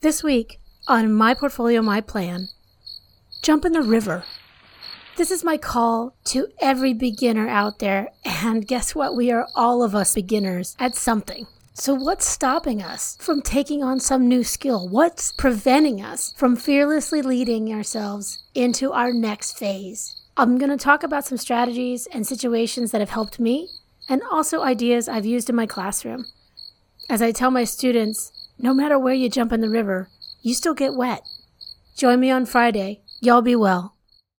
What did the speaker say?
This week on My Portfolio, My Plan, jump in the river. This is my call to every beginner out there. And guess what? We are all of us beginners at something. So, what's stopping us from taking on some new skill? What's preventing us from fearlessly leading ourselves into our next phase? I'm going to talk about some strategies and situations that have helped me, and also ideas I've used in my classroom. As I tell my students, no matter where you jump in the river, you still get wet. Join me on Friday. Y'all be well.